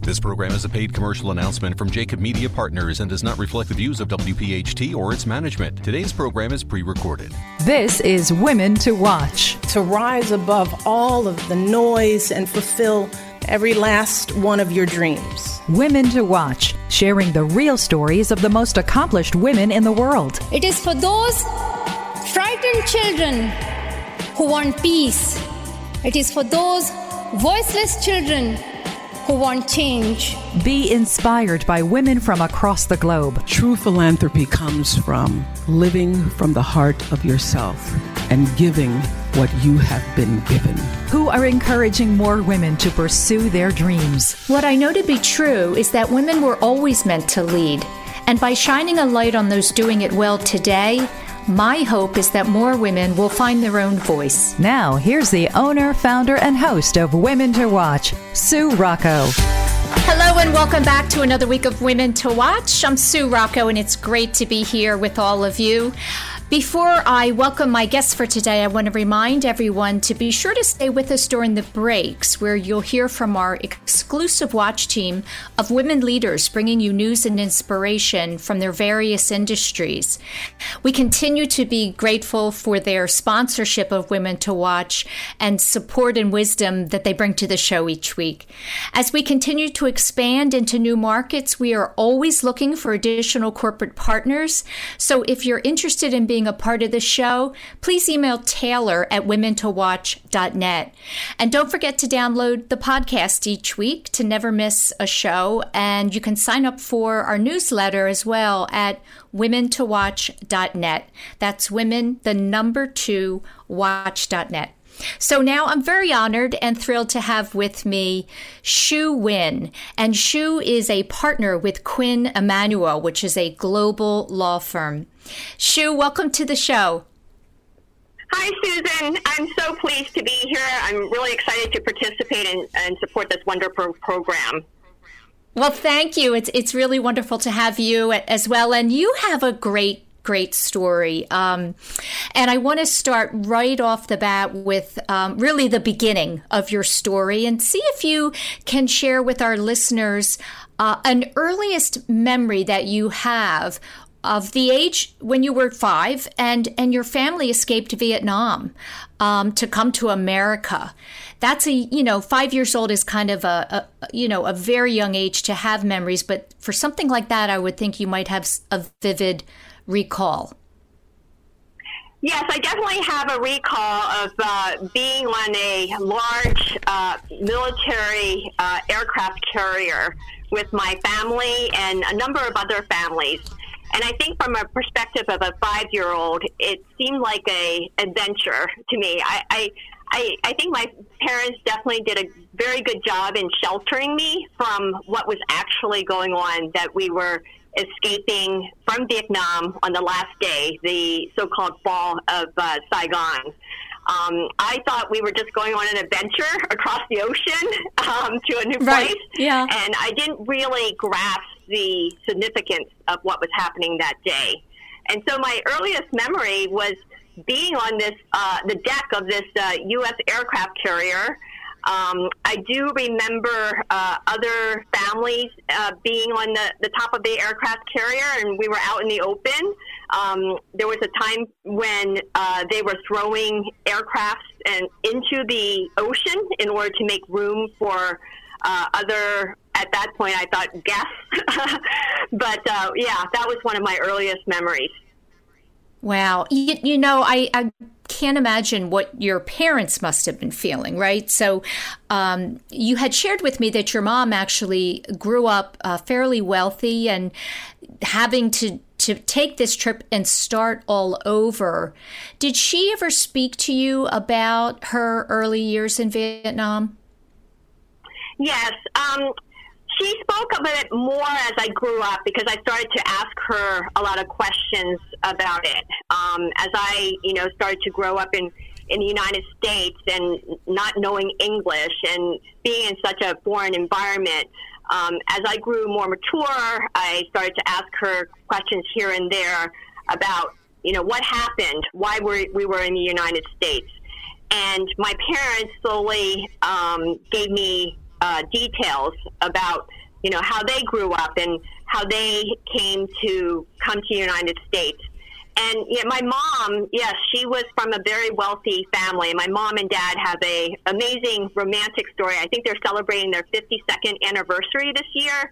This program is a paid commercial announcement from Jacob Media Partners and does not reflect the views of WPHT or its management. Today's program is pre recorded. This is Women to Watch. To rise above all of the noise and fulfill every last one of your dreams. Women to Watch, sharing the real stories of the most accomplished women in the world. It is for those frightened children who want peace. It is for those voiceless children who want change. Be inspired by women from across the globe. True philanthropy comes from living from the heart of yourself and giving what you have been given. Who are encouraging more women to pursue their dreams. What I know to be true is that women were always meant to lead. And by shining a light on those doing it well today, my hope is that more women will find their own voice. Now, here's the owner, founder, and host of Women to Watch, Sue Rocco. Hello, and welcome back to another week of Women to Watch. I'm Sue Rocco, and it's great to be here with all of you. Before I welcome my guests for today, I want to remind everyone to be sure to stay with us during the breaks, where you'll hear from our exclusive watch team of women leaders bringing you news and inspiration from their various industries. We continue to be grateful for their sponsorship of Women to Watch and support and wisdom that they bring to the show each week. As we continue to expand into new markets, we are always looking for additional corporate partners. So if you're interested in being being a part of the show, please email Taylor at womentowatch.net. And don't forget to download the podcast each week to never miss a show. And you can sign up for our newsletter as well at womentowatch.net. That's women, the number two, watch.net. So now I'm very honored and thrilled to have with me Shu Win. And Shu is a partner with Quinn Emanuel, which is a global law firm. Shu, welcome to the show. Hi, Susan. I'm so pleased to be here. I'm really excited to participate and, and support this wonderful program. Well, thank you. It's it's really wonderful to have you as well, and you have a great great story. Um, and I want to start right off the bat with um, really the beginning of your story and see if you can share with our listeners uh, an earliest memory that you have of the age when you were five and and your family escaped Vietnam um, to come to America. That's a you know five years old is kind of a, a, you know a very young age to have memories, but for something like that, I would think you might have a vivid recall? Yes, I definitely have a recall of uh, being on a large uh, military uh, aircraft carrier with my family and a number of other families. And I think from a perspective of a five-year-old, it seemed like a adventure to me. I, I, I, I think my parents definitely did a very good job in sheltering me from what was actually going on. That we were escaping from Vietnam on the last day, the so called fall of uh, Saigon. Um, I thought we were just going on an adventure across the ocean um, to a new right. place. Yeah. And I didn't really grasp the significance of what was happening that day. And so my earliest memory was being on this, uh, the deck of this uh, U.S. aircraft carrier um, I do remember uh, other families uh, being on the, the top of the aircraft carrier, and we were out in the open. Um, there was a time when uh, they were throwing aircrafts and into the ocean in order to make room for uh, other. At that point, I thought guess. but uh, yeah, that was one of my earliest memories. Wow, you, you know, I, I can't imagine what your parents must have been feeling, right? So, um, you had shared with me that your mom actually grew up uh, fairly wealthy and having to to take this trip and start all over. Did she ever speak to you about her early years in Vietnam? Yes. Um, she spoke of it more as I grew up because I started to ask her a lot of questions about it. Um, as I, you know, started to grow up in in the United States and not knowing English and being in such a foreign environment, um, as I grew more mature, I started to ask her questions here and there about, you know, what happened, why were, we were in the United States. And my parents slowly um, gave me uh, details about, you know, how they grew up and how they came to come to the United States. And yeah, my mom, yes, she was from a very wealthy family. My mom and dad have a amazing romantic story. I think they're celebrating their 52nd anniversary this year.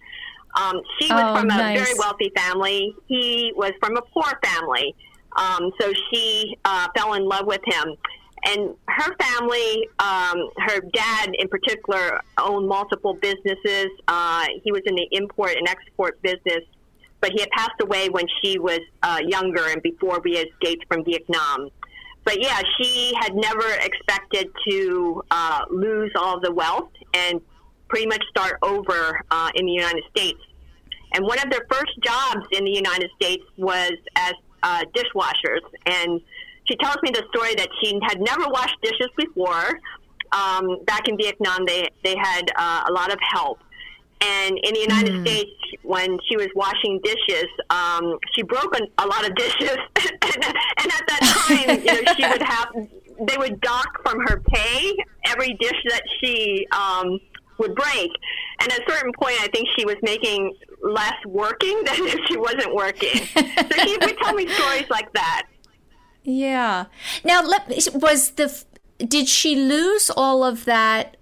Um, she was oh, from a nice. very wealthy family. He was from a poor family. Um, so she uh, fell in love with him. And her family, um, her dad in particular, owned multiple businesses. Uh, he was in the import and export business but he had passed away when she was uh, younger and before we escaped from Vietnam. But yeah, she had never expected to uh, lose all the wealth and pretty much start over uh, in the United States. And one of their first jobs in the United States was as uh, dishwashers. And she tells me the story that she had never washed dishes before. Um, back in Vietnam, they, they had uh, a lot of help. And in the United Mm. States, when she was washing dishes, um, she broke a, a lot of dishes. and, and at that time, you know, she would have, they would dock from her pay every dish that she um, would break. And at a certain point, I think she was making less working than if she wasn't working. so she would tell me stories like that. Yeah. Now, let was the did she lose all of that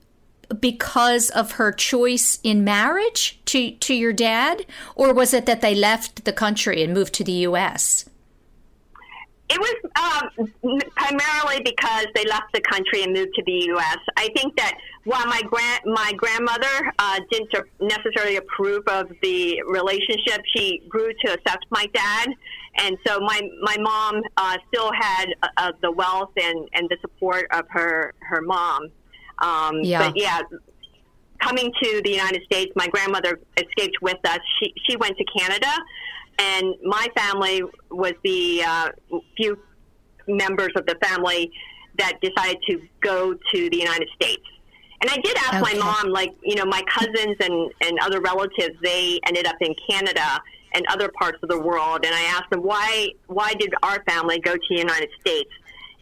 because of her choice in marriage to to your dad, or was it that they left the country and moved to the U.S.? It was um, primarily because they left the country and moved to the U.S. I think that while my grand my grandmother uh, didn't necessarily approve of the relationship, she grew to accept my dad, and so my my mom uh, still had uh, the wealth and, and the support of her her mom. Um, Yeah. But yeah, coming to the United States, my grandmother escaped with us. She she went to Canada, and my family was the uh, few members of the family that decided to go to the United States. And I did ask Okay. my mom, like you know, my cousins and and other relatives, they ended up in Canada and other parts of the world, and I asked them why why did our family go to the United States?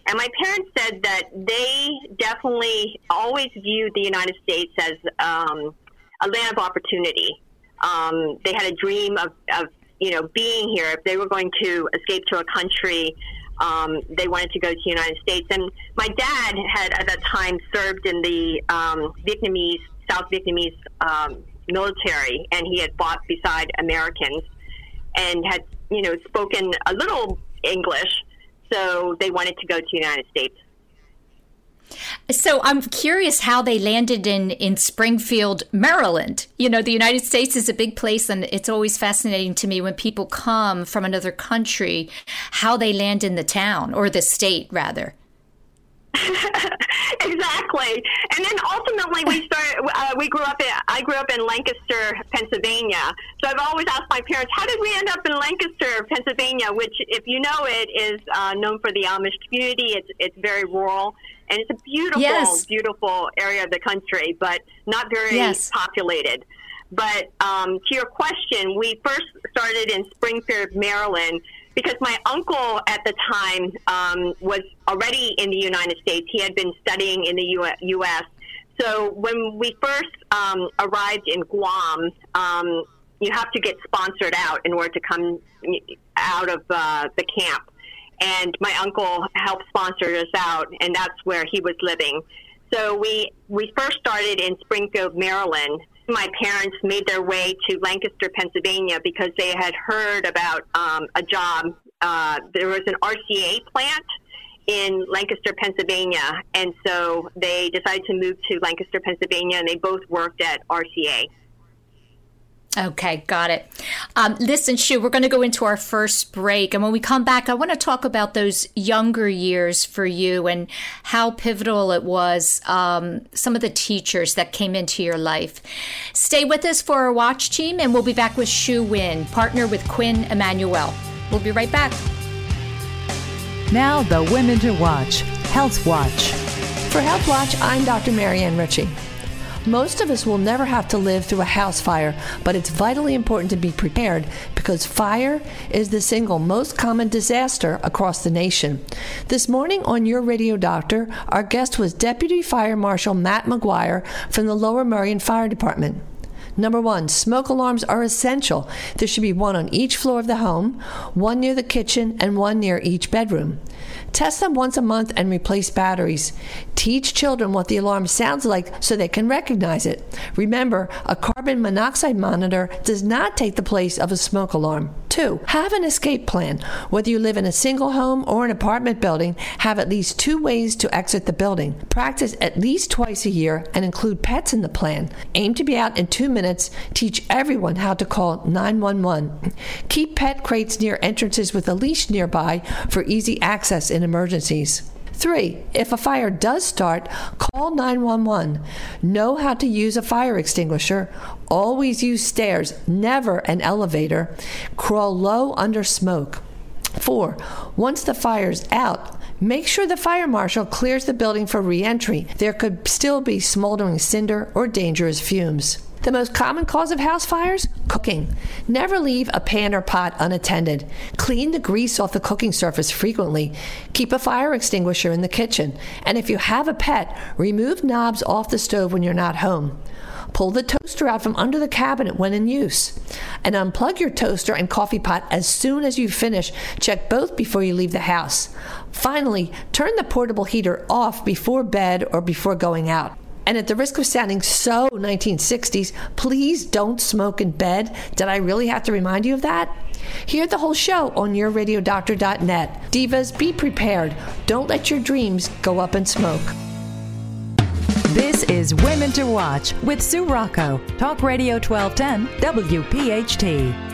And my parents said that they definitely always viewed the United States as um, a land of opportunity. Um, they had a dream of, of, you know, being here. If they were going to escape to a country, um, they wanted to go to the United States. And my dad had at that time served in the um, Vietnamese, South Vietnamese um, military, and he had fought beside Americans and had, you know, spoken a little English. So they wanted to go to the United States. So I'm curious how they landed in in Springfield, Maryland. You know, the United States is a big place, and it's always fascinating to me when people come from another country, how they land in the town or the state, rather. exactly. And then ultimately, we started. Uh, we grew up in. I grew up in Lancaster, Pennsylvania. So I've always asked my parents, "How did we end up in Lancaster, Pennsylvania?" Which, if you know it, is uh, known for the Amish community. It's it's very rural, and it's a beautiful, Yes. beautiful area of the country, but not very Yes. populated. But um, to your question, we first started in Springfield, Maryland, because my uncle at the time um, was already in the United States. He had been studying in the U- U.S. So when we first um, arrived in Guam, um, you have to get sponsored out in order to come out of uh, the camp. And my uncle helped sponsor us out, and that's where he was living. So we we first started in Springfield, Maryland. My parents made their way to Lancaster, Pennsylvania, because they had heard about um, a job. Uh, there was an RCA plant in Lancaster, Pennsylvania, and so they decided to move to Lancaster, Pennsylvania, and they both worked at RCA. Okay, got it. Um, listen, Shu, we're going to go into our first break. And when we come back, I want to talk about those younger years for you and how pivotal it was, um, some of the teachers that came into your life. Stay with us for our watch team, and we'll be back with Shu Win, partner with Quinn Emanuel. We'll be right back. Now, the Women to Watch Health Watch. For Health Watch, I'm Dr. Marianne Ritchie. Most of us will never have to live through a house fire, but it's vitally important to be prepared because fire is the single most common disaster across the nation. This morning on Your Radio Doctor, our guest was Deputy Fire Marshal Matt McGuire from the Lower Merion Fire Department. Number one, smoke alarms are essential. There should be one on each floor of the home, one near the kitchen, and one near each bedroom. Test them once a month and replace batteries. Teach children what the alarm sounds like so they can recognize it. Remember, a carbon monoxide monitor does not take the place of a smoke alarm. Two, have an escape plan. Whether you live in a single home or an apartment building, have at least two ways to exit the building. Practice at least twice a year and include pets in the plan. Aim to be out in two minutes. Teach everyone how to call 911. Keep pet crates near entrances with a leash nearby for easy access in emergencies. Three, if a fire does start, call 911. Know how to use a fire extinguisher. Always use stairs, never an elevator. Crawl low under smoke. Four, once the fire's out, make sure the fire marshal clears the building for re entry. There could still be smoldering cinder or dangerous fumes. The most common cause of house fires? Cooking. Never leave a pan or pot unattended. Clean the grease off the cooking surface frequently. Keep a fire extinguisher in the kitchen. And if you have a pet, remove knobs off the stove when you're not home. Pull the toaster out from under the cabinet when in use. And unplug your toaster and coffee pot as soon as you finish. Check both before you leave the house. Finally, turn the portable heater off before bed or before going out. And at the risk of sounding so 1960s, please don't smoke in bed. Did I really have to remind you of that? Hear the whole show on yourradiodoctor.net. Divas, be prepared. Don't let your dreams go up in smoke. This is Women to Watch with Sue Rocco, Talk Radio 1210, WPHT.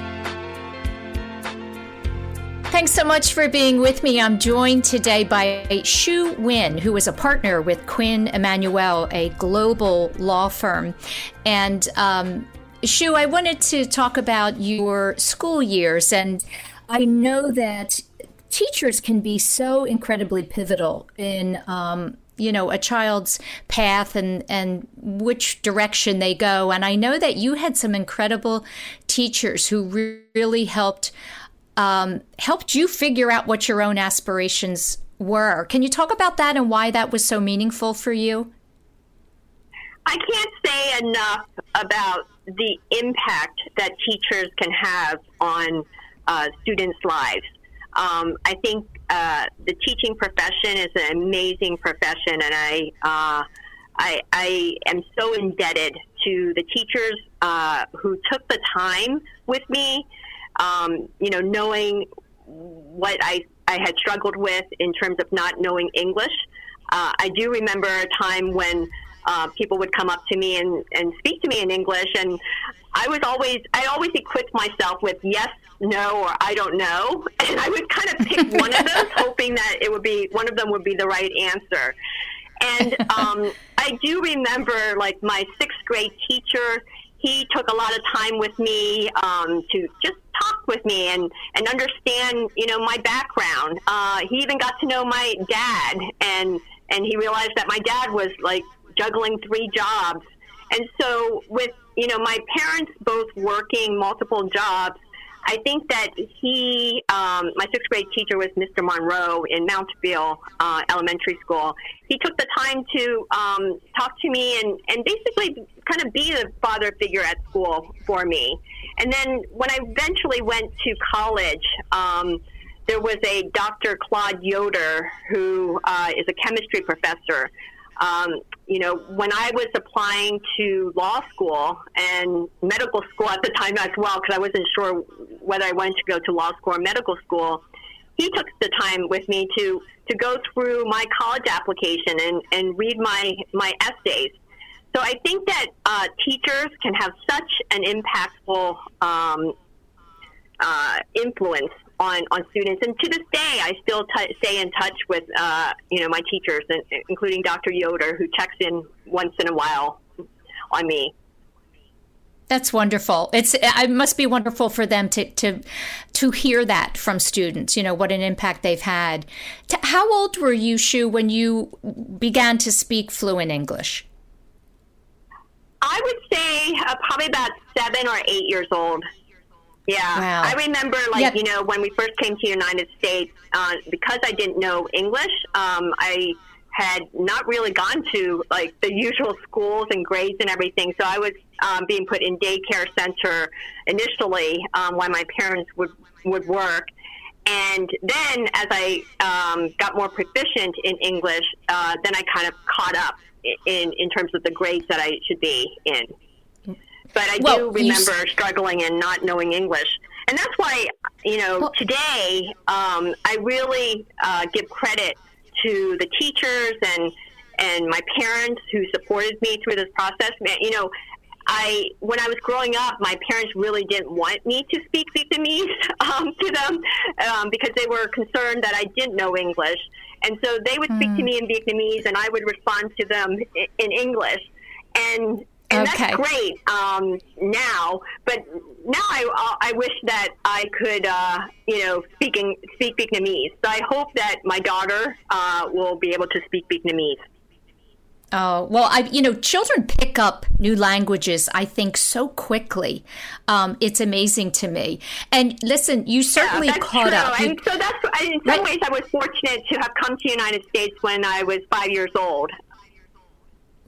Thanks so much for being with me. I'm joined today by Shu Win, who is a partner with Quinn Emanuel, a global law firm. And um, Shu, I wanted to talk about your school years. And I know that teachers can be so incredibly pivotal in. Um, you know a child's path and and which direction they go and i know that you had some incredible teachers who re- really helped um, helped you figure out what your own aspirations were. Can you talk about that and why that was so meaningful for you? I can't say enough about the impact that teachers can have on uh, students' lives. Um, I think uh, the teaching profession is an amazing profession, and I, uh, I, I am so indebted to the teachers uh, who took the time with me um, you know, knowing what I, I had struggled with in terms of not knowing English. Uh, I do remember a time when uh, people would come up to me and, and speak to me in English, and I was always I always equipped myself with yes, no, or I don't know, and I would kind of pick one of those, hoping that it would be one of them would be the right answer. And um, I do remember like my sixth grade teacher. He took a lot of time with me um, to just talk with me and, and understand, you know, my background. Uh, he even got to know my dad and, and he realized that my dad was like juggling three jobs. And so with, you know, my parents both working multiple jobs, I think that he, um, my sixth grade teacher was Mr. Monroe in Mountville uh, Elementary School. He took the time to um, talk to me and, and basically kind of be the father figure at school for me. And then when I eventually went to college, um, there was a Dr. Claude Yoder who uh, is a chemistry professor. Um, you know, when I was applying to law school and medical school at the time as well, because I wasn't sure whether I wanted to go to law school or medical school, he took the time with me to to go through my college application and, and read my my essays. so I think that uh, teachers can have such an impactful um, uh, influence on, on students. And to this day, I still t- stay in touch with uh, you know my teachers, and, including Dr. Yoder, who checks in once in a while on me. That's wonderful. It's it must be wonderful for them to to to hear that from students. You know what an impact they've had. How old were you, Shu, when you began to speak fluent English? I would say uh, probably about seven or eight years old. Yeah, wow. I remember, like yep. you know, when we first came to the United States, uh, because I didn't know English, um, I had not really gone to like the usual schools and grades and everything. So I was um, being put in daycare center initially um, while my parents would would work. And then, as I um, got more proficient in English, uh, then I kind of caught up in in terms of the grades that I should be in. But I well, do remember s- struggling and not knowing English. And that's why, you know, well, today um, I really uh, give credit to the teachers and and my parents who supported me through this process. You know, I when I was growing up, my parents really didn't want me to speak Vietnamese um, to them um, because they were concerned that I didn't know English, and so they would speak mm. to hmm. me in Vietnamese, and I would respond to them in, in English. And and okay. that's great um, now. But now I, I wish that I could, uh, you know, speaking speak Vietnamese. So I hope that my daughter uh, will be able to speak Vietnamese. Oh, well, I, you know, children pick up new languages, I think, so quickly. Um, it's amazing to me. And listen, you certainly yeah, caught true. up. And so that's, in some right. ways, I was fortunate to have come to the United States when I was five years old.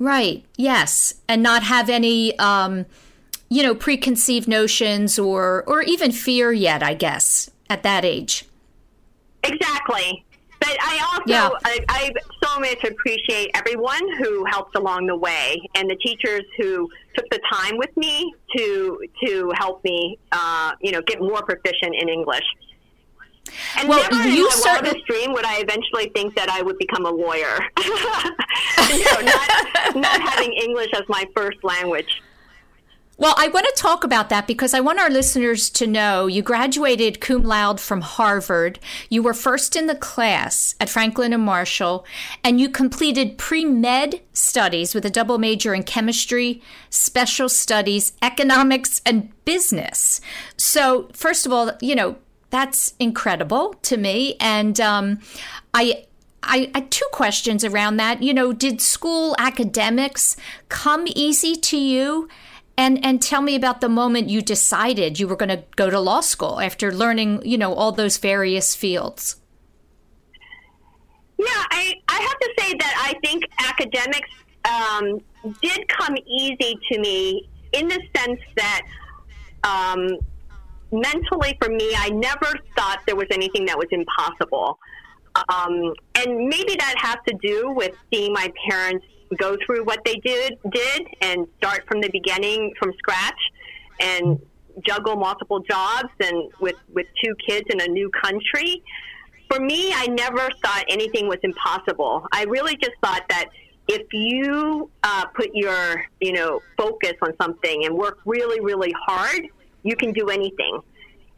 Right. Yes, and not have any, um, you know, preconceived notions or or even fear yet. I guess at that age. Exactly. But I also yeah. I, I so much appreciate everyone who helped along the way, and the teachers who took the time with me to to help me, uh, you know, get more proficient in English. And well, in my dream would I eventually think that I would become a lawyer. you not, not having English as my first language. Well, I want to talk about that because I want our listeners to know you graduated cum laude from Harvard. You were first in the class at Franklin and Marshall, and you completed pre med studies with a double major in chemistry, special studies, economics, and business. So, first of all, you know, that's incredible to me. And um, I, I, I two questions around that. You know, did school academics come easy to you? And and tell me about the moment you decided you were going to go to law school after learning, you know, all those various fields. Yeah, I, I have to say that I think academics um, did come easy to me in the sense that um, mentally for me, I never thought there was anything that was impossible. Um, and maybe that has to do with seeing my parents go through what they did did and start from the beginning from scratch and juggle multiple jobs and with with two kids in a new country. For me, I never thought anything was impossible. I really just thought that if you uh, put your you know focus on something and work really really hard you can do anything.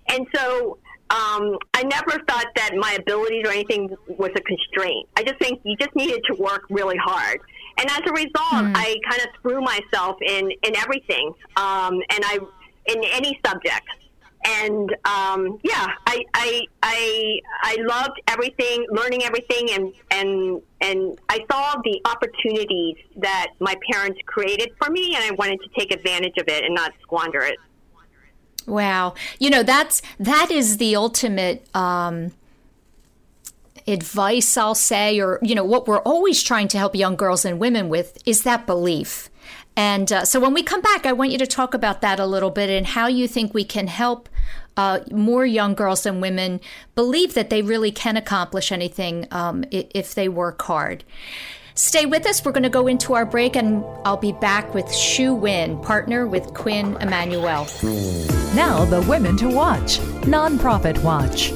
And so um, I never thought that my abilities or anything was a constraint. I just think you just needed to work really hard. And as a result, mm. I kind of threw myself in, in everything, um, and I in any subject. And um, yeah, I, I I I loved everything, learning everything, and and and I saw the opportunities that my parents created for me, and I wanted to take advantage of it and not squander it. Wow. You know, that's that is the ultimate um advice I'll say or you know what we're always trying to help young girls and women with is that belief. And uh, so when we come back, I want you to talk about that a little bit and how you think we can help uh, more young girls and women believe that they really can accomplish anything um, if they work hard. Stay with us. We're going to go into our break, and I'll be back with Shu Win, partner with Quinn Emanuel. Now, the Women to Watch, Nonprofit Watch.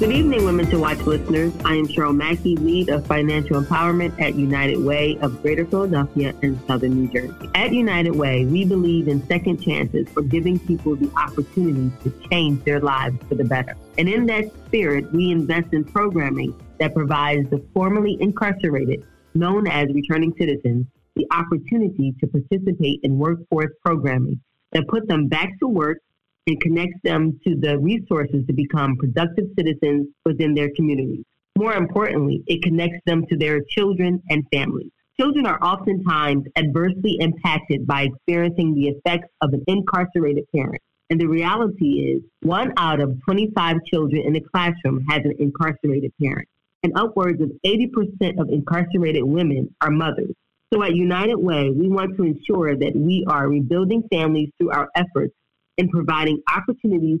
Good evening, Women to Watch listeners. I am Cheryl Mackey, lead of financial empowerment at United Way of Greater Philadelphia and Southern New Jersey. At United Way, we believe in second chances for giving people the opportunity to change their lives for the better. And in that spirit, we invest in programming that provides the formerly incarcerated, known as returning citizens, the opportunity to participate in workforce programming that puts them back to work and connects them to the resources to become productive citizens within their communities. More importantly, it connects them to their children and families. Children are oftentimes adversely impacted by experiencing the effects of an incarcerated parent. And the reality is, one out of 25 children in the classroom has an incarcerated parent. And upwards of 80% of incarcerated women are mothers. So at United Way, we want to ensure that we are rebuilding families through our efforts in providing opportunities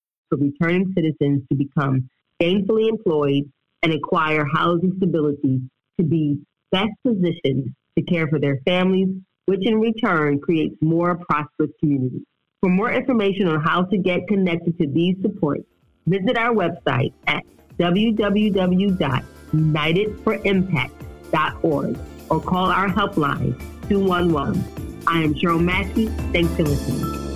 for returning citizens to become gainfully employed and acquire housing stability to be best positioned to care for their families, which in return creates more prosperous communities. For more information on how to get connected to these supports, visit our website at www.unitedforimpact.org or call our helpline 211. I am Cheryl Mackey. Thanks for listening.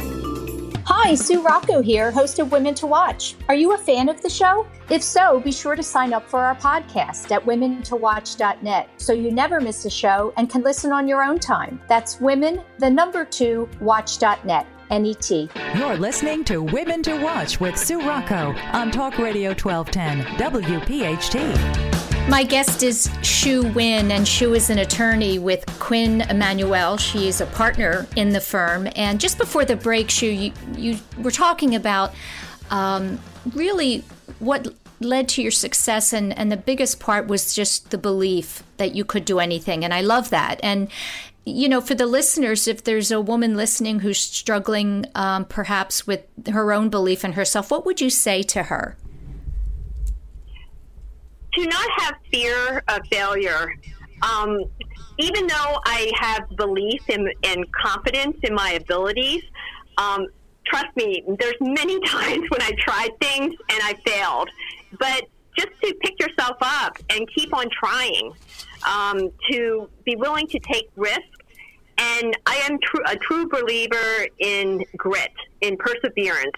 Hi, Sue Rocco here, host of Women to Watch. Are you a fan of the show? If so, be sure to sign up for our podcast at womentowatch.net so you never miss a show and can listen on your own time. That's women, the number two, watch.net. NET. You're listening to Women to Watch with Sue Rocco on Talk Radio 1210 WPHT. My guest is Shu Win, and Shu is an attorney with Quinn Emanuel. She is a partner in the firm. And just before the break, Shu, you, you were talking about um, really what led to your success, and, and the biggest part was just the belief that you could do anything. And I love that. And you know, for the listeners, if there's a woman listening who's struggling um, perhaps with her own belief in herself, what would you say to her? To not have fear of failure. Um, even though I have belief and, and confidence in my abilities, um, trust me, there's many times when I tried things and I failed. But just to pick yourself up and keep on trying, um, to be willing to take risks. And I am tr- a true believer in grit, in perseverance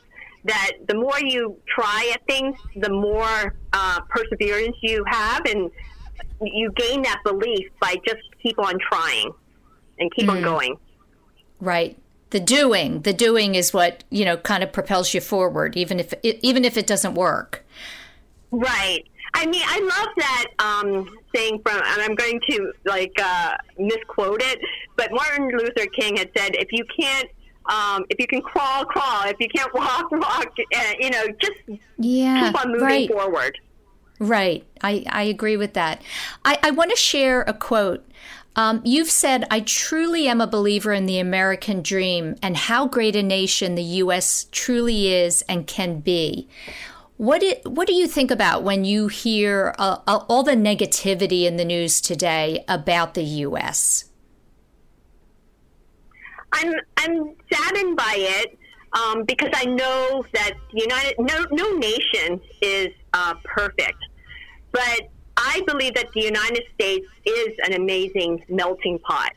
that the more you try at things, the more uh, perseverance you have, and you gain that belief by just keep on trying and keep mm. on going. Right. The doing, the doing is what you know kind of propels you forward, even if it, even if it doesn't work. Right. I mean, I love that um, saying from, and I'm going to like uh, misquote it, but Martin Luther King had said, "If you can't um, if you can crawl, crawl. If you can't walk, walk. Uh, you know, just yeah, keep on moving right. forward. Right. I, I agree with that. I, I want to share a quote. Um, you've said, I truly am a believer in the American dream and how great a nation the U.S. truly is and can be. What do, what do you think about when you hear uh, uh all the negativity in the news today about the U.S.? I'm I'm saddened by it um, because I know that United no no nation is uh, perfect, but I believe that the United States is an amazing melting pot.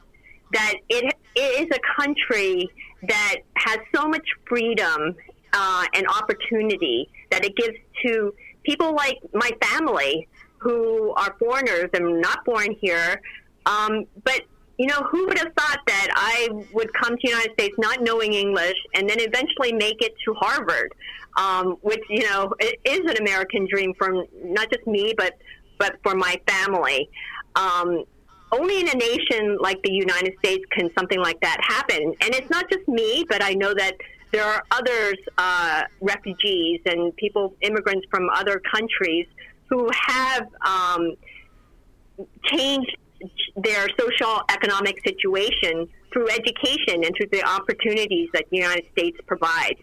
That it, it is a country that has so much freedom uh, and opportunity that it gives to people like my family who are foreigners and not born here. Um, but you know, who would have thought that I would come to the United States not knowing English and then eventually make it to Harvard, um, which you know is an American dream for not just me, but but for my family. Um, only in a nation like the United States can something like that happen. And it's not just me, but I know that there are others, uh, refugees and people, immigrants from other countries who have um, changed their social economic situation through education and through the opportunities that the United States provides.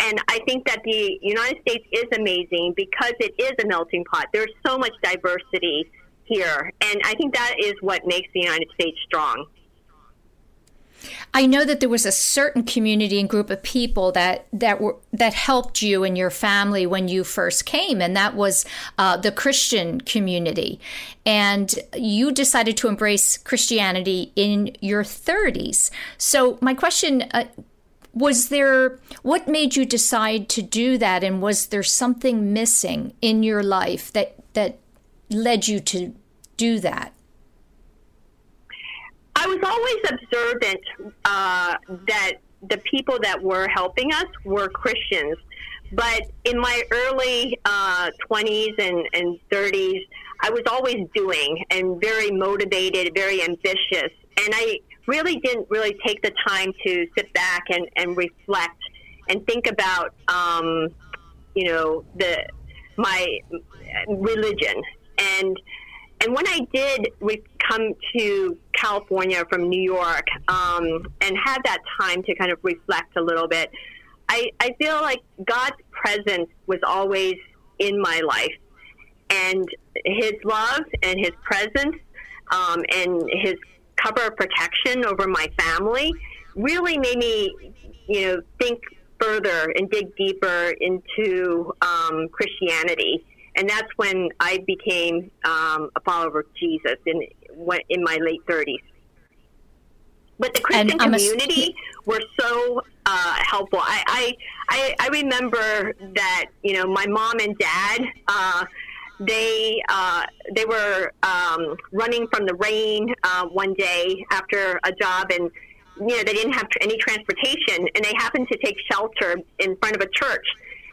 And I think that the United States is amazing because it is a melting pot. There's so much diversity here. And I think that is what makes the United States strong. I know that there was a certain community and group of people that that were that helped you and your family when you first came, and that was uh, the Christian community. And you decided to embrace Christianity in your 30s. So my question. Uh, was there what made you decide to do that and was there something missing in your life that that led you to do that? I was always observant uh, that the people that were helping us were Christians. But in my early uh, 20s and, and 30s, I was always doing and very motivated, very ambitious. And I really didn't really take the time to sit back and, and reflect and think about, um, you know, the my religion. And and when I did we come to California from New York um, and had that time to kind of reflect a little bit, I, I feel like God's presence was always in my life. And his love and his presence um, and his cover of protection over my family really made me, you know, think further and dig deeper into um, Christianity and that's when I became um, a follower of Jesus in in my late thirties. But the Christian community a... were so uh, helpful. I, I, I remember that you know my mom and dad. Uh, they uh, they were um, running from the rain uh, one day after a job, and you know they didn't have any transportation, and they happened to take shelter in front of a church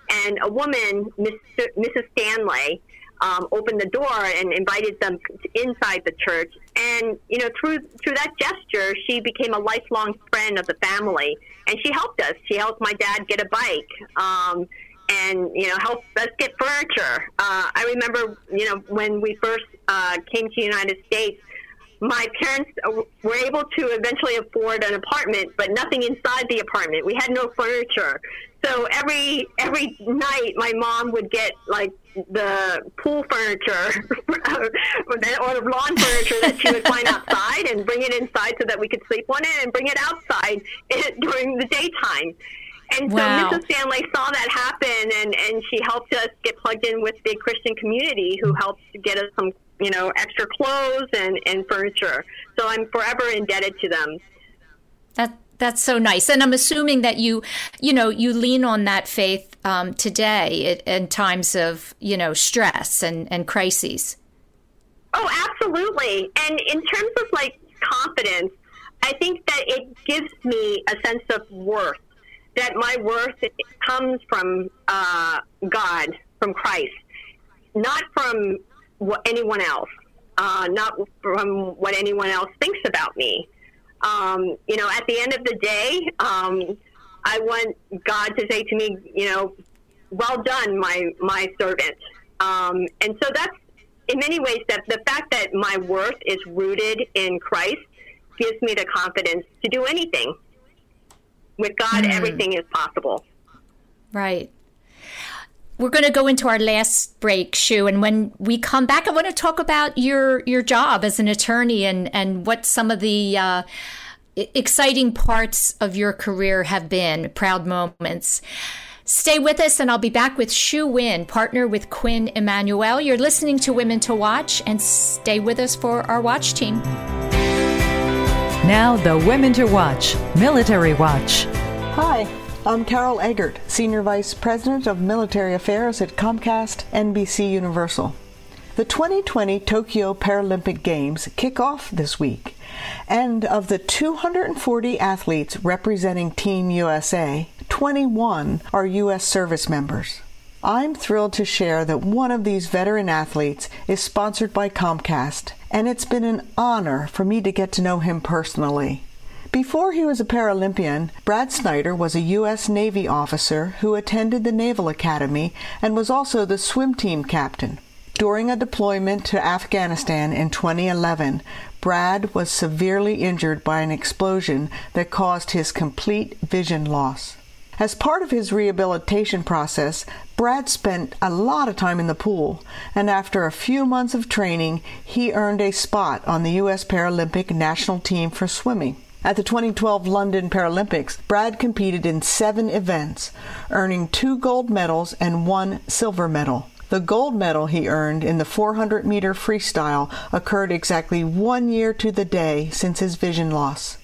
and a woman, Mr., Mrs. Stanley, um, opened the door and invited them inside the church. And you know, through through that gesture, she became a lifelong friend of the family, and she helped us. She helped my dad get a bike. Um, and you know, help us get furniture. Uh, I remember, you know, when we first uh, came to the United States, my parents uh, were able to eventually afford an apartment, but nothing inside the apartment. We had no furniture. So every every night, my mom would get like the pool furniture or the lawn furniture that she would find outside and bring it inside so that we could sleep on it and bring it outside during the daytime. And so wow. Mrs. Stanley saw that happen, and, and she helped us get plugged in with the Christian community, who helped get us some you know, extra clothes and, and furniture. So I'm forever indebted to them. That that's so nice, and I'm assuming that you, you know, you lean on that faith um, today in times of you know stress and and crises. Oh, absolutely. And in terms of like confidence, I think that it gives me a sense of worth. That my worth comes from uh, God, from Christ, not from what anyone else, uh, not from what anyone else thinks about me. Um, you know, at the end of the day, um, I want God to say to me, you know, well done, my my servant. Um, and so that's in many ways that the fact that my worth is rooted in Christ gives me the confidence to do anything. With God, mm. everything is possible. Right we're going to go into our last break, Shu, and when we come back, I want to talk about your your job as an attorney and and what some of the uh, exciting parts of your career have been, proud moments. Stay with us, and I'll be back with Shu Win, partner with Quinn Emanuel. You're listening to Women to Watch, and stay with us for our watch team. Now, the Women to Watch Military Watch. Hi. I'm Carol Eggert, Senior Vice President of Military Affairs at Comcast NBC Universal. The 2020 Tokyo Paralympic Games kick off this week, and of the 240 athletes representing Team USA, 21 are U.S. service members. I'm thrilled to share that one of these veteran athletes is sponsored by Comcast, and it's been an honor for me to get to know him personally. Before he was a Paralympian, Brad Snyder was a U.S. Navy officer who attended the Naval Academy and was also the swim team captain. During a deployment to Afghanistan in 2011, Brad was severely injured by an explosion that caused his complete vision loss. As part of his rehabilitation process, Brad spent a lot of time in the pool, and after a few months of training, he earned a spot on the U.S. Paralympic national team for swimming. At the 2012 London Paralympics, Brad competed in seven events, earning two gold medals and one silver medal. The gold medal he earned in the 400 meter freestyle occurred exactly one year to the day since his vision loss.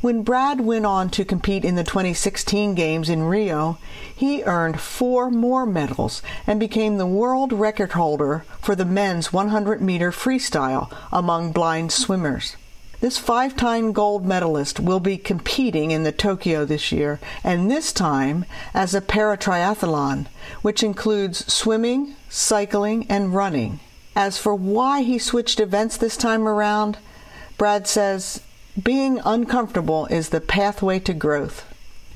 When Brad went on to compete in the 2016 Games in Rio, he earned four more medals and became the world record holder for the men's 100 meter freestyle among blind swimmers. This five time gold medalist will be competing in the Tokyo this year, and this time as a paratriathlon, which includes swimming, cycling, and running. As for why he switched events this time around, Brad says, being uncomfortable is the pathway to growth.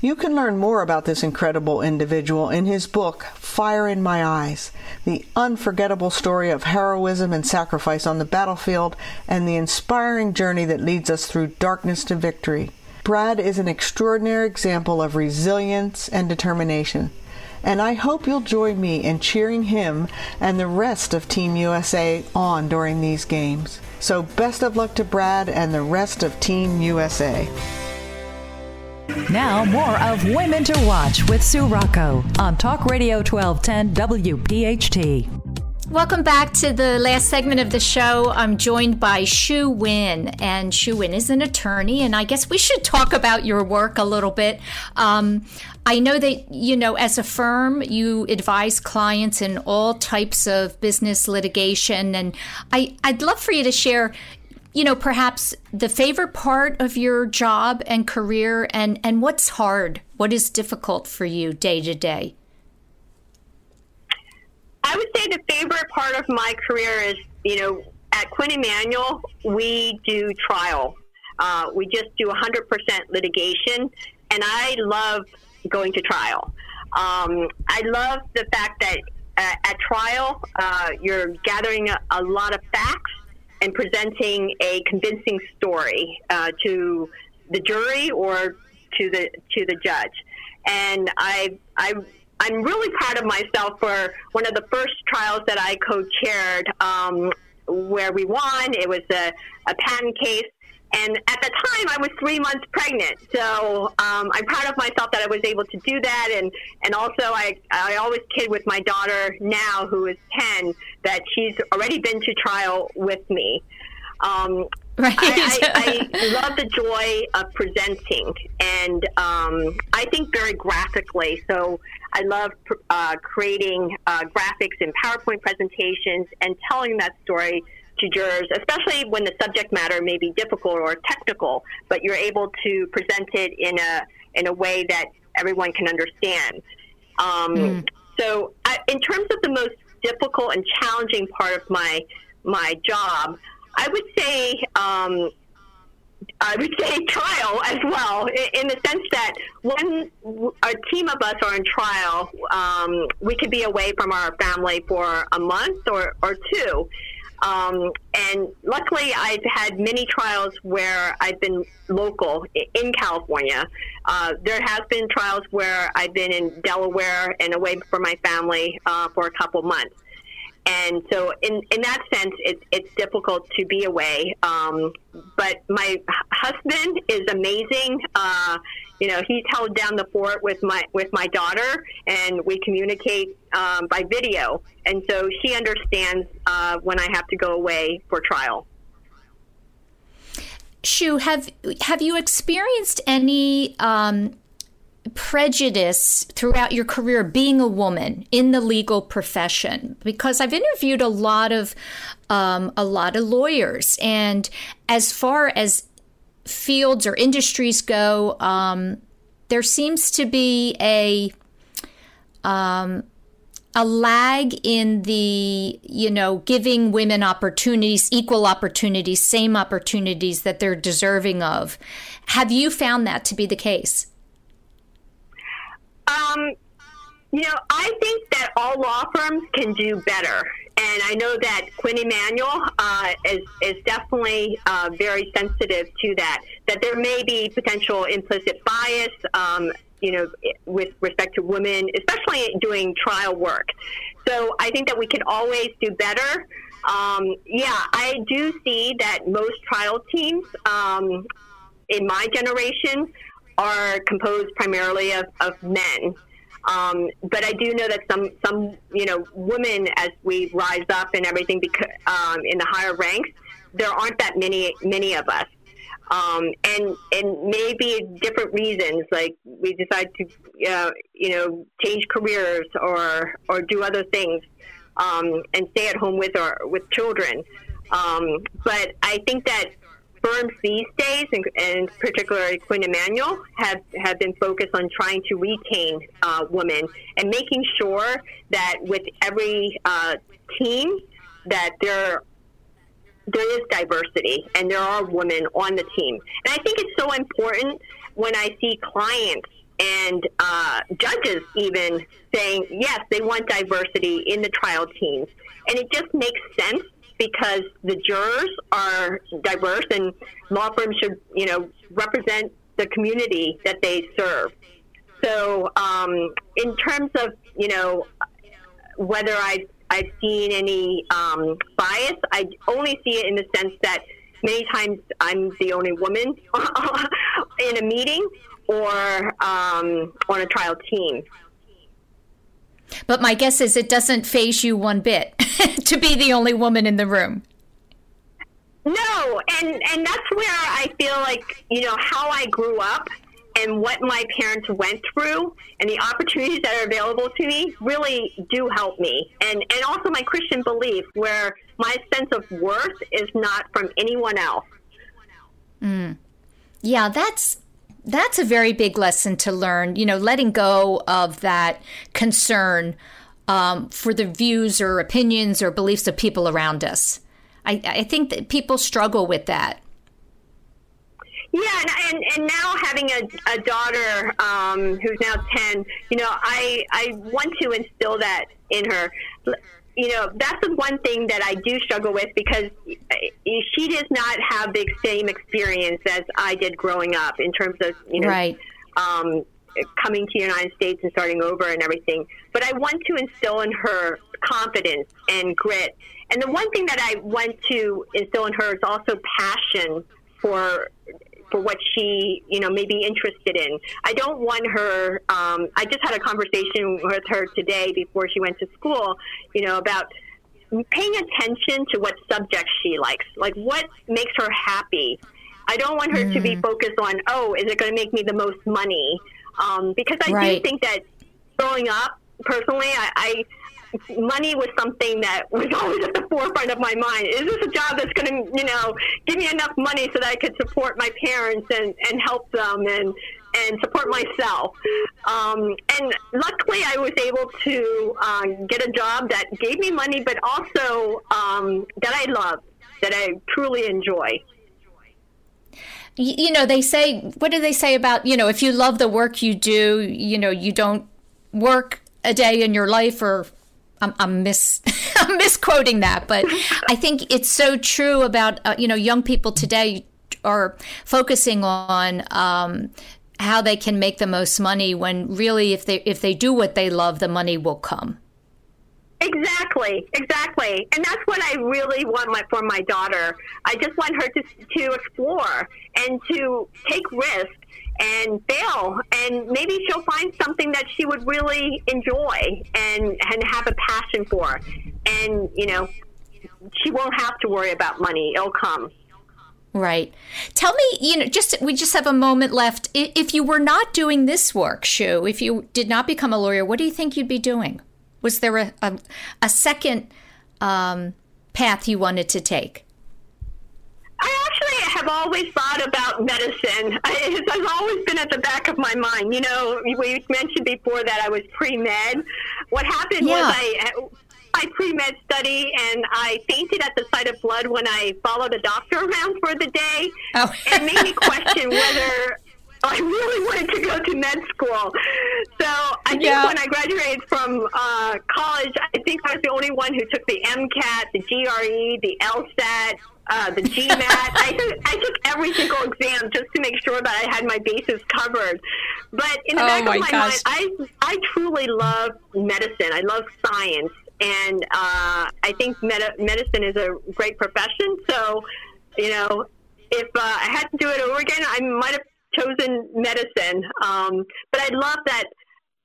You can learn more about this incredible individual in his book, Fire in My Eyes The Unforgettable Story of Heroism and Sacrifice on the Battlefield, and the inspiring journey that leads us through darkness to victory. Brad is an extraordinary example of resilience and determination, and I hope you'll join me in cheering him and the rest of Team USA on during these games. So, best of luck to Brad and the rest of Team USA. Now, more of Women to Watch with Sue Rocco on Talk Radio 1210 WPHT. Welcome back to the last segment of the show. I'm joined by Shu Win, and Shu Win is an attorney, and I guess we should talk about your work a little bit. Um, I know that, you know, as a firm, you advise clients in all types of business litigation, and I, I'd love for you to share you know, perhaps the favorite part of your job and career and, and what's hard? What is difficult for you day to day? I would say the favorite part of my career is, you know, at Quinn Emanuel, we do trial. Uh, we just do 100% litigation, and I love going to trial. Um, I love the fact that uh, at trial, uh, you're gathering a, a lot of facts and presenting a convincing story uh, to the jury or to the to the judge. And I I I'm really proud of myself for one of the first trials that I co-chaired, um, where we won. It was a, a patent case and at the time, I was three months pregnant. So um, I'm proud of myself that I was able to do that. And, and also, I, I always kid with my daughter now, who is 10, that she's already been to trial with me. Um, right. I, I, I, love the joy of presenting, and um, I think very graphically. So I love uh, creating uh, graphics and PowerPoint presentations and telling that story to jurors, especially when the subject matter may be difficult or technical, but you're able to present it in a in a way that everyone can understand. Um, mm. So, I, in terms of the most difficult and challenging part of my my job, I would say um, I would say trial as well, in the sense that when a team of us are in trial, um, we could be away from our family for a month or, or two. Um, and luckily, I've had many trials where I've been local in California. Uh, there has been trials where I've been in Delaware and away from my family uh, for a couple months. And so, in, in that sense, it's, it's difficult to be away. Um, but my husband is amazing. Uh, you know, he's held down the fort with my with my daughter, and we communicate um, by video, and so she understands uh, when I have to go away for trial. Shu, have have you experienced any um, prejudice throughout your career being a woman in the legal profession? Because I've interviewed a lot of um, a lot of lawyers. And as far as fields or industries go um, there seems to be a um, a lag in the you know giving women opportunities equal opportunities same opportunities that they're deserving of. Have you found that to be the case um, you know i think that all law firms can do better and I know that Quinn Emanuel uh, is, is definitely uh, very sensitive to that. That there may be potential implicit bias, um, you know, with respect to women, especially doing trial work. So I think that we can always do better. Um, yeah, I do see that most trial teams um, in my generation are composed primarily of, of men. Um, but I do know that some, some, you know, women, as we rise up and everything, because, um, in the higher ranks, there aren't that many, many of us. Um, and and maybe different reasons, like we decide to, uh, you know, change careers or or do other things, um, and stay at home with our with children. Um, but I think that firms these days, and, and particularly Quinn Emanuel, have, have been focused on trying to retain uh, women and making sure that with every uh, team that there there is diversity and there are women on the team. And I think it's so important when I see clients and uh, judges even saying, yes, they want diversity in the trial teams. And it just makes sense because the jurors are diverse and law firms should, you know, represent the community that they serve. So, um, in terms of, you know, whether I've, I've seen any um, bias, I only see it in the sense that many times I'm the only woman in a meeting or um, on a trial team. But my guess is it doesn't faze you one bit to be the only woman in the room. No, and and that's where I feel like you know how I grew up and what my parents went through and the opportunities that are available to me really do help me. And and also my Christian belief where my sense of worth is not from anyone else. Mm. Yeah, that's that's a very big lesson to learn. You know, letting go of that concern um, for the views or opinions or beliefs of people around us. I, I think that people struggle with that. Yeah, and, and, and now having a, a daughter um, who's now 10, you know, I, I want to instill that in her you know, that's the one thing that I do struggle with because she does not have the same experience as I did growing up in terms of, you know, right. um, coming to the United States and starting over and everything. But I want to instill in her confidence and grit. And the one thing that I want to instill in her is also passion for for what she, you know, may be interested in. I don't want her. Um, I just had a conversation with her today before she went to school, you know, about paying attention to what subjects she likes, like what makes her happy. I don't want her mm. to be mm. focused on, oh, is it going to make me the most money? Um, because I right. do think that growing up, personally, I, I money was something that was always at the forefront of my mind. Is this a job that's going to, you know, give me enough money so that I could support my parents and, and help them and, and support myself? Um, and luckily, I was able to uh, get a job that gave me money, but also um, that I love, that I truly enjoy you know they say what do they say about you know if you love the work you do you know you don't work a day in your life or I'm, I'm mis I'm misquoting that, but I think it's so true about uh, you know young people today are focusing on um, how they can make the most money when really if they if they do what they love, the money will come. Exactly, exactly, and that's what I really want my, for my daughter. I just want her to to explore and to take risks and fail and maybe she'll find something that she would really enjoy and and have a passion for and you know she won't have to worry about money it'll come Right. Tell me, you know, just we just have a moment left. If you were not doing this work, Shu, if you did not become a lawyer, what do you think you'd be doing? Was there a a, a second um, path you wanted to take? I have always thought about medicine. It has always been at the back of my mind. You know, we mentioned before that I was pre med. What happened yeah. was I my pre med study, and I fainted at the sight of blood when I followed a doctor around for the day. Oh. it made me question whether I really wanted to go to med school. So I think yeah. when I graduated from uh, college, I think I was the only one who took the MCAT, the GRE, the LSAT, uh, the GMAT. I, took, I took every single exam just to make sure that I had my bases covered. But in the oh back my of my gosh. mind, I, I truly love medicine. I love science and uh, I think med- medicine is a great profession. So, you know, if uh, I had to do it over again, I might have chosen medicine. Um, but I love that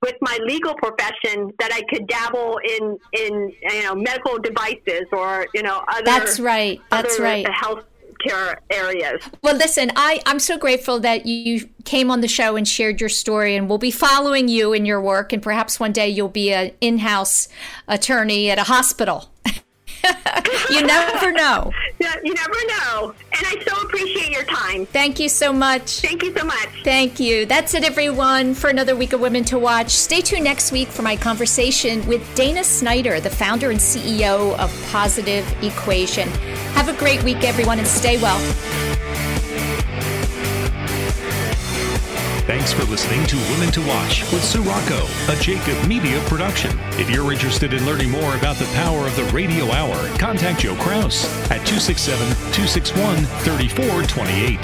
with my legal profession that I could dabble in in you know medical devices or you know other. That's right. That's right. Health care areas. Well, listen, I, I'm so grateful that you came on the show and shared your story, and we'll be following you in your work, and perhaps one day you'll be an in house attorney at a hospital. you never know. Yeah, you never know. And I so appreciate your time. Thank you so much. Thank you so much. Thank you. That's it, everyone, for another week of Women to Watch. Stay tuned next week for my conversation with Dana Snyder, the founder and CEO of Positive Equation. Have a great week, everyone, and stay well. Thanks for listening to Women to Watch with Sue Rocco, a Jacob Media production. If you're interested in learning more about the power of the radio hour, contact Joe Kraus at 267 261 3428.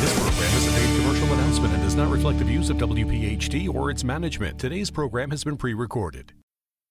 This program is a paid commercial announcement and does not reflect the views of WPHT or its management. Today's program has been pre recorded.